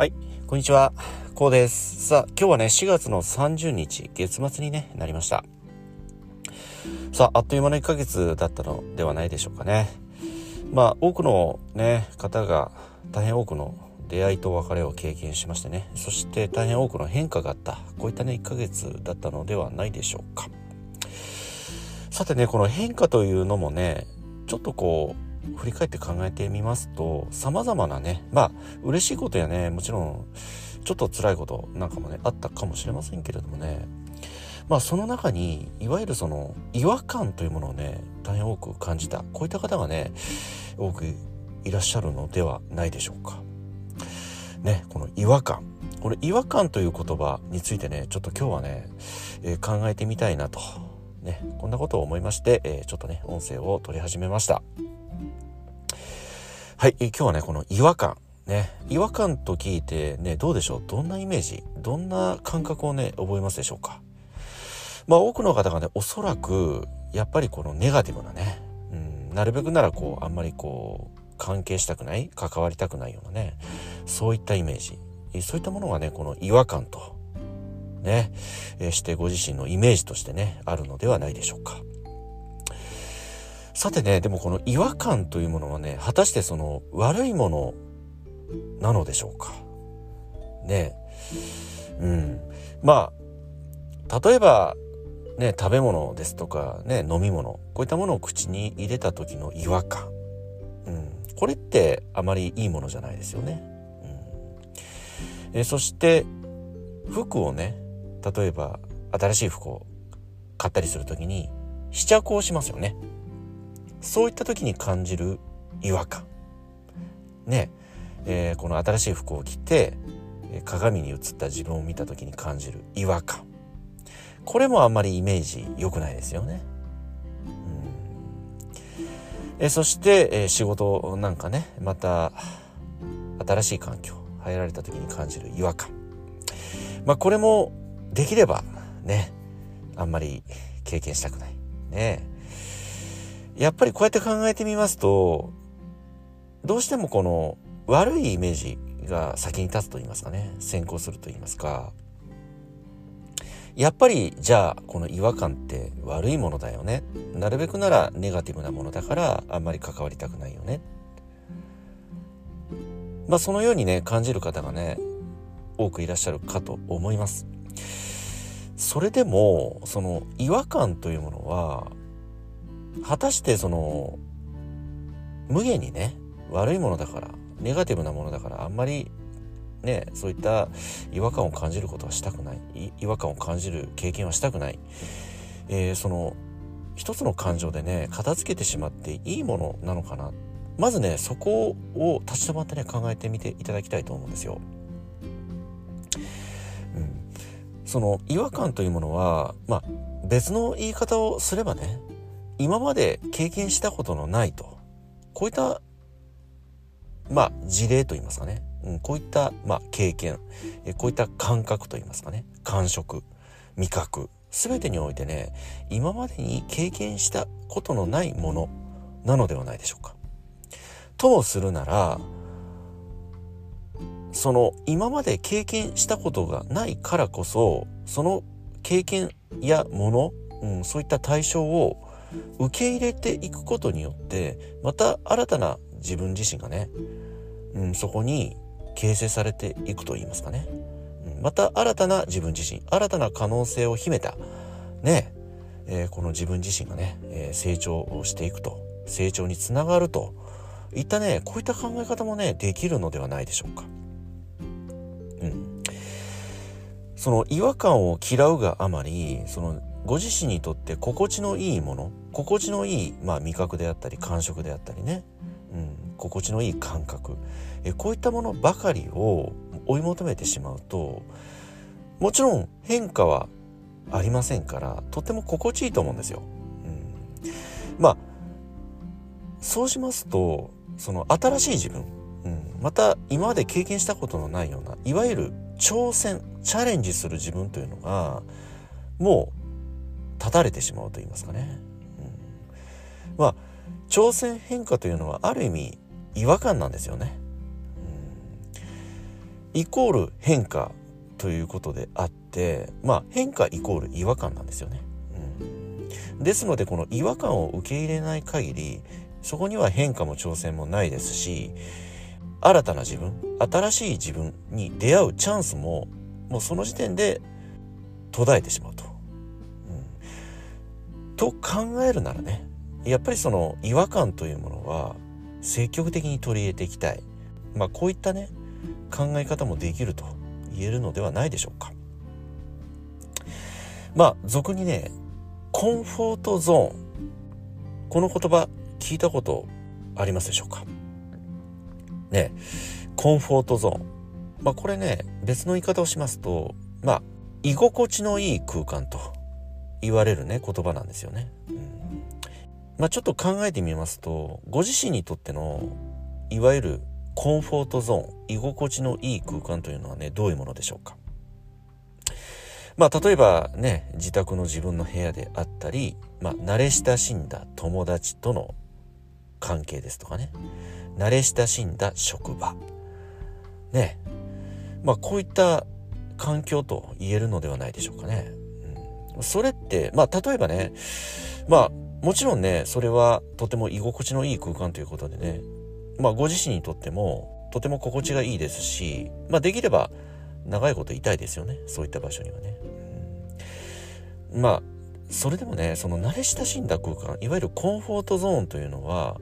はい、こんにちは。こうです。さあ、今日はね、4月の30日、月末にね、なりました。さあ、あっという間の1ヶ月だったのではないでしょうかね。まあ、多くのね、方が、大変多くの出会いと別れを経験しましてね、そして大変多くの変化があった、こういったね、1ヶ月だったのではないでしょうか。さてね、この変化というのもね、ちょっとこう、振り返って考えてみますと様々なねまあ嬉しいことやねもちろんちょっと辛いことなんかもねあったかもしれませんけれどもねまあその中にいわゆるその違和感というものをね大変多く感じたこういった方がね多くいらっしゃるのではないでしょうか。ねこの違和感これ違和感という言葉についてねちょっと今日はね、えー、考えてみたいなとねこんなことを思いまして、えー、ちょっとね音声を取り始めました。はい、今日はね、この違和感。ね、違和感と聞いてね、どうでしょう？どんなイメージ？どんな感覚をね、覚えますでしょうか？まあ多くの方がね、おそらく、やっぱりこのネガティブなね、うん、なるべくならこう、あんまりこう、関係したくない関わりたくないようなね、そういったイメージ。そういったものがね、この違和感と、ね、してご自身のイメージとしてね、あるのではないでしょうか。さてね、でもこの違和感というものはね、果たしてその悪いものなのでしょうか？ね。うん。まあ、例えば、ね、食べ物ですとか、ね、飲み物、こういったものを口に入れた時の違和感。うん。これってあまりいいものじゃないですよね。うん。えそして、服をね、例えば新しい服を買ったりする時に試着をしますよね。そういった時に感じる違和感。ね、えー、この新しい服を着て鏡に映った自分を見た時に感じる違和感。これもあんまりイメージ良くないですよね。うん、えそして、えー、仕事なんかね、また新しい環境入られた時に感じる違和感。まあこれもできればね、あんまり経験したくない。ね。やっぱりこうやって考えてみますと、どうしてもこの悪いイメージが先に立つと言いますかね、先行すると言いますか、やっぱりじゃあこの違和感って悪いものだよね。なるべくならネガティブなものだからあんまり関わりたくないよね。まあそのようにね感じる方がね多くいらっしゃるかと思います。それでもその違和感というものは果たしてその無限にね悪いものだからネガティブなものだからあんまりねそういった違和感を感じることはしたくない。違和感を感じる経験はしたくない、えー、その一つの感情でね片付けてしまっていいものなのかな。まずねそこを立ち止まってね考えてみていただきたいと思うんですよ。うん、その違和感というものはまあ別の言い方をすればね今まで経験したことのないと。こういったまあ事例といいますかね、うん、こういったまあ経験。えこういった感覚といいますかね。感触。味覚。全てにおいてね今までに経験したことのないものなのではないでしょうか。ともするならその今まで経験したことがないからこそその経験やもの、うん、そういった対象を受け入れていくことによってまた新たな自分自身がね、うん、そこに形成されていくと言いますかね、うん、また新たな自分自身新たな可能性を秘めたね、えー、この自分自身がね、えー、成長をしていくと成長につながるといったねこういった考え方もねできるのではないでしょうか。うん、その違和感を嫌うがあまりそのご自身にとって心地のいいもの心地のいい、まあ、味覚であったり感触であったりね、うん、心地のいい感覚。えこういったものばかりを追い求めてしまうともちろん変化はありませんからとても心地いいと思うんですよ。うん、まあそうしますとその新しい自分、うん、また今まで経験したことのないようないわゆる挑戦チャレンジする自分というのがもう断たれてしまうと言いますかね。うん、まあ挑戦変化というのはある意味違和感なんですよね。イコール変化ということであってまあ変化イコール違和感なんですよね。うん、ですのでこの違和感を受け入れない限りそこには変化も挑戦もないですし新たな自分新しい自分に出会うチャンスももうその時点で途絶えてしまうと。と考えるならねやっぱりその違和感というものは積極的に取り入れていきたい。まあこういったね考え方もできると言えるのではないでしょうか。まあ俗にねコンフォートゾーンこの言葉聞いたことありますでしょうか？ねコンフォートゾーンまあこれね別の言い方をしますとまあ居心地のいい空間と言われるね言葉なんですよね。うん、まあちょっと考えてみますとご自身にとってのいわゆるコンフォートゾーン居心地のいい空間というのはねどういうものでしょうか？まあ例えばね自宅の自分の部屋であったり、まあ、慣れ親しんだ友達との関係ですとかね。慣れ親しんだ職場。ね。まあこういった環境と言えるのではないでしょうかね。それってまあ例えばねまあもちろんねそれはとても居心地のいい空間ということでねまあご自身にとってもとても心地がいいですしまあできれば長いこといたいですよねそういった場所にはね。うん、まあそれでもねその慣れ親しんだ空間いわゆるコンフォートゾーンというのは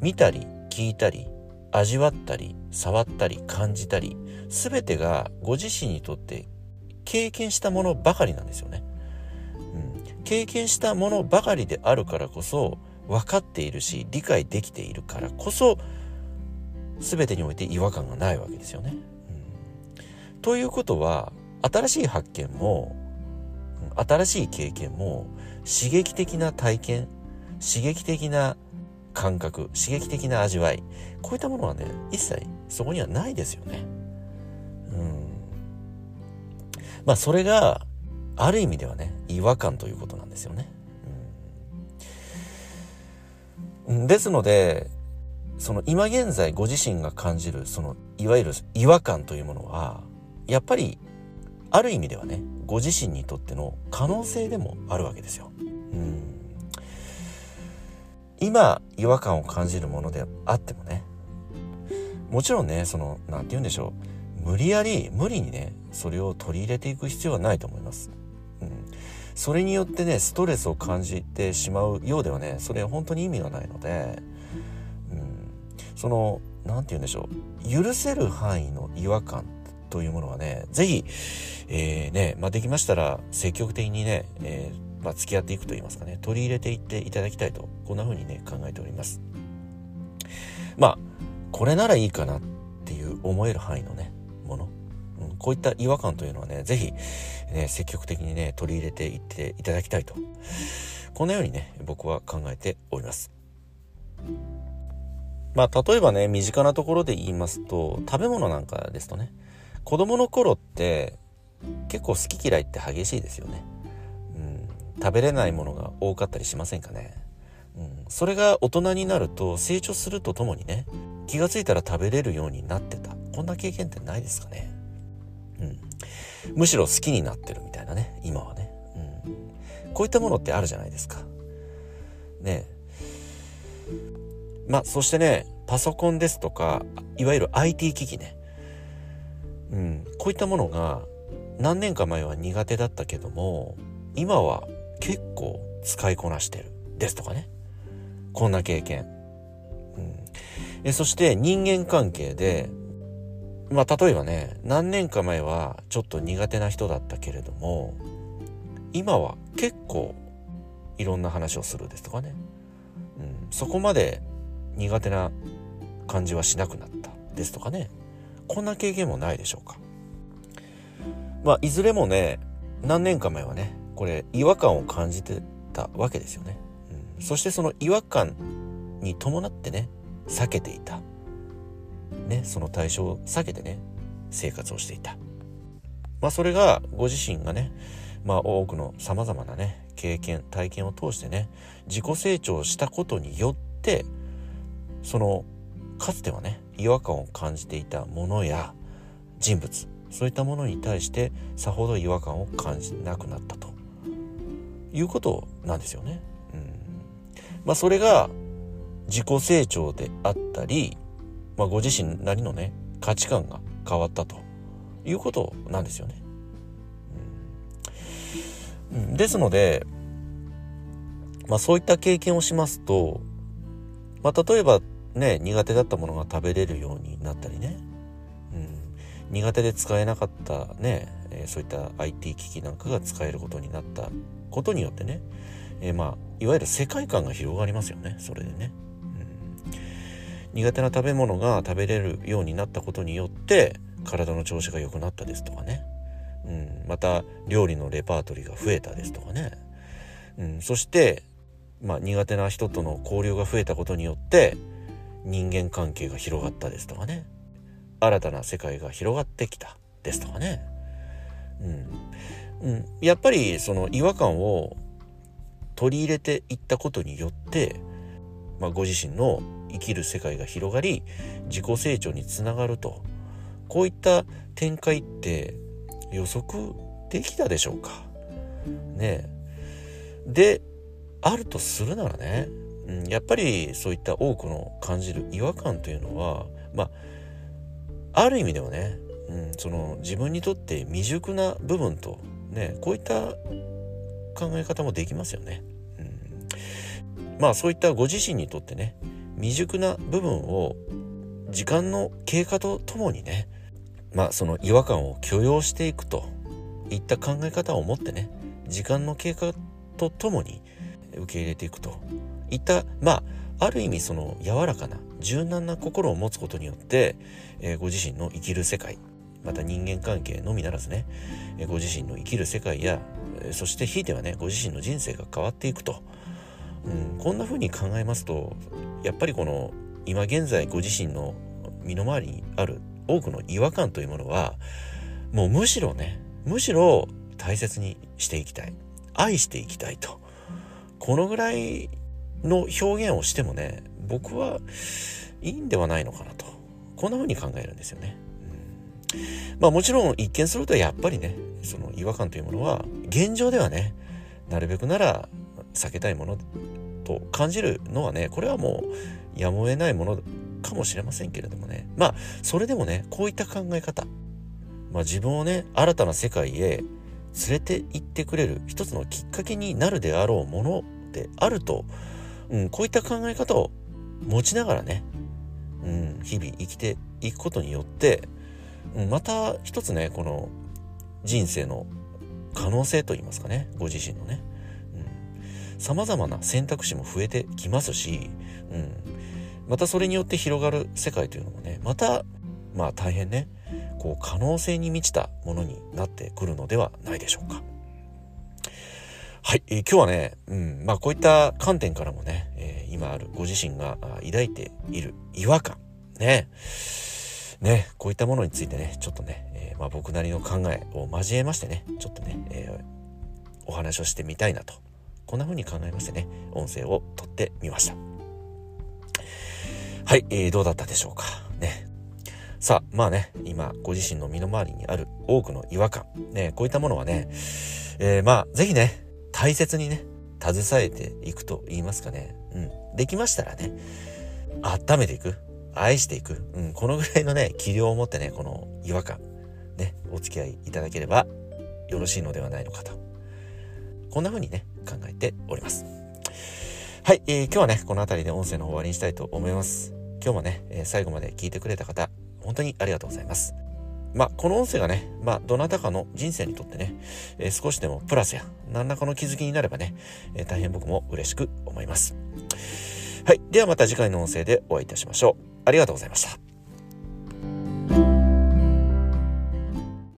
見たり聞いたり味わったり触ったり感じたり全てがご自身にとって経験したものばかりなんですよね。経験したものばかりであるからこそ分かっているし理解できているからこそ全てにおいて違和感がないわけですよね。ということは新しい発見も新しい経験も刺激的な体験刺激的な感覚刺激的な味わいこういったものはね一切そこにはないですよね。うんまあそれがある意味ではね違和感ということなんですよね。うん、ですのでその今現在ご自身が感じるそのいわゆる違和感というものはやっぱりある意味ではねご自身にとっての可能性でもあるわけですよ。うん今違和感を感じるものであってもねもちろんねその何て言うんでしょう無理やり無理にねそれを取り入れていく必要はないと思います。それによってねストレスを感じてしまうようではねそれ本当に意味がないので、うん、その何て言うんでしょう許せる範囲の違和感というものはね是非、えー、ねまあ、できましたら積極的にね、えーまあ、付き合っていくといいますかね、取り入れていっていただきたいと、こんな風にね、考えております。まあ、これならいいかなっていう思える範囲のね、こういった違和感というのはね、ぜひ、ね、積極的にね、取り入れていっていただきたいと。このようにね、僕は考えております。まあ、例えばね、身近なところで言いますと、食べ物なんかですとね、子供の頃って結構好き嫌いって激しいですよね。うん食べれないものが多かったりしませんかね。うん、それが大人になると成長するとともにね気が付いたら食べれるようになってたこんな経験ってないですかね、むしろ好きになってるみたいなね。今はね、うん、こういったものってあるじゃないですか。ね。まあそしてねパソコンですとかいわゆる IT 機器ね、うん、こういったものが何年か前は苦手だったけども今は結構使いこなしてるですとかね。こんな経験、うん、えそして人間関係でまあ例えばね何年か前はちょっと苦手な人だったけれども今は結構いろんな話をするですとかね、うん、そこまで苦手な感じはしなくなったですとかね。こんな経験もないでしょうか。まあいずれもね何年か前はねこれ違和感を感じてたわけですよね、うん、そしてその違和感に伴ってね避けていた。ねその対象を避けてね生活をしていた。まあそれがご自身がねまあ多くの様々なね経験体験を通してね自己成長したことによってそのかつてはね違和感を感じていたものや人物そういったものに対してさほど違和感を感じなくなったと。いうことなんですよね。うん、まあそれが自己成長であったり、まあ、ご自身なりのね価値観が変わったということなんですよね。うん、ですので、まあ、そういった経験をしますと、まあ、例えばね苦手だったものが食べれるようになったりね、うん、苦手で使えなかったね、え、そういった IT 機器なんかが使えることになったことによってね、えー、まあいわゆる世界観が広がりますよねそれでね。苦手な食べ物が食べれるようになったことによって体の調子が良くなったですとかね、うん、また料理のレパートリーが増えたですとかね、うん、そして、まあ、苦手な人との交流が増えたことによって人間関係が広がったですとかね。新たな世界が広がってきたですとかね、うん。うん、やっぱりその違和感を取り入れていったことによって、まあ、ご自身の生きる世界が広がり自己成長につながると。こういった展開って予測できたでしょうか？ね。であるとするならね、うん、やっぱりそういった多くの感じる違和感というのはまあある意味ではね、うん、その自分にとって未熟な部分とねこういった考え方もできますよね。うん、まあそういったご自身にとってね未熟な部分を時間の経過とともにねまあその違和感を許容していくといった考え方を持ってね時間の経過とともに受け入れていくと。いったまあある意味その柔らかな柔軟な心を持つことによって、えー、ご自身の生きる世界また人間関係のみならずね、えー、ご自身の生きる世界や、えー、そしてひいてはねご自身の人生が変わっていくと、うん、こんな風に考えますとやっぱりこの今現在ご自身の身の回りにある多くの違和感というものはもうむしろねむしろ大切にしていきたい。愛していきたいと。このぐらいの表現をしてもね僕はいいんではないのかなと。こんな風に考えるんですよね。まあもちろん一見するとやっぱりねその違和感というものは現状ではねなるべくなら避けたいものと感じるのはねこれはもうやむを得ないものかもしれませんけれどもね。まあそれでもねこういった考え方、まあ、自分をね新たな世界へ連れて行ってくれる一つのきっかけになるであろうものであると、うん、こういった考え方を持ちながらね、うん、日々生きていくことによって、うん、また一つねこの人生の可能性といいますかねご自身のね。様々な選択肢も増えてきますし、うん、またそれによって広がる世界というのもねまたまあ大変ねこう可能性に満ちたものになってくるのではないでしょうか。はい、えー、今日はね、うん、まあこういった観点からもね、えー、今あるご自身が抱いている違和感、ね、ね、こういったものについてね、ちょっとね、えー、まあ僕なりの考えを交えましてね、ちょっとね、えお話をしてみたいなとこんな風に考えましてね、音声を撮ってみました。はい、えー、どうだったでしょうか。ね。さあ、まあね、今、ご自身の身の回りにある多くの違和感、ね、こういったものはね、えー、まあ、ぜひね、大切にね、携えていくと言いますかね。うん。できましたらね、温めていく、愛していく、うん、このぐらいのね、気量を持ってね、この違和感、ね、お付き合いいただければよろしいのではないのかと。こんな風にね、考えております。はい、えー、今日はね、この辺りで音声の終わりにしたいと思います。今日もね、えー、最後まで聞いてくれた方、本当にありがとうございます。まあ、この音声がね、まあ、どなたかの人生にとってね、えー、少しでもプラスや何らかの気づきになればね、えー、大変僕も嬉しく思います。はい。ではまた次回の音声でお会いいたしましょう。ありがとうございました。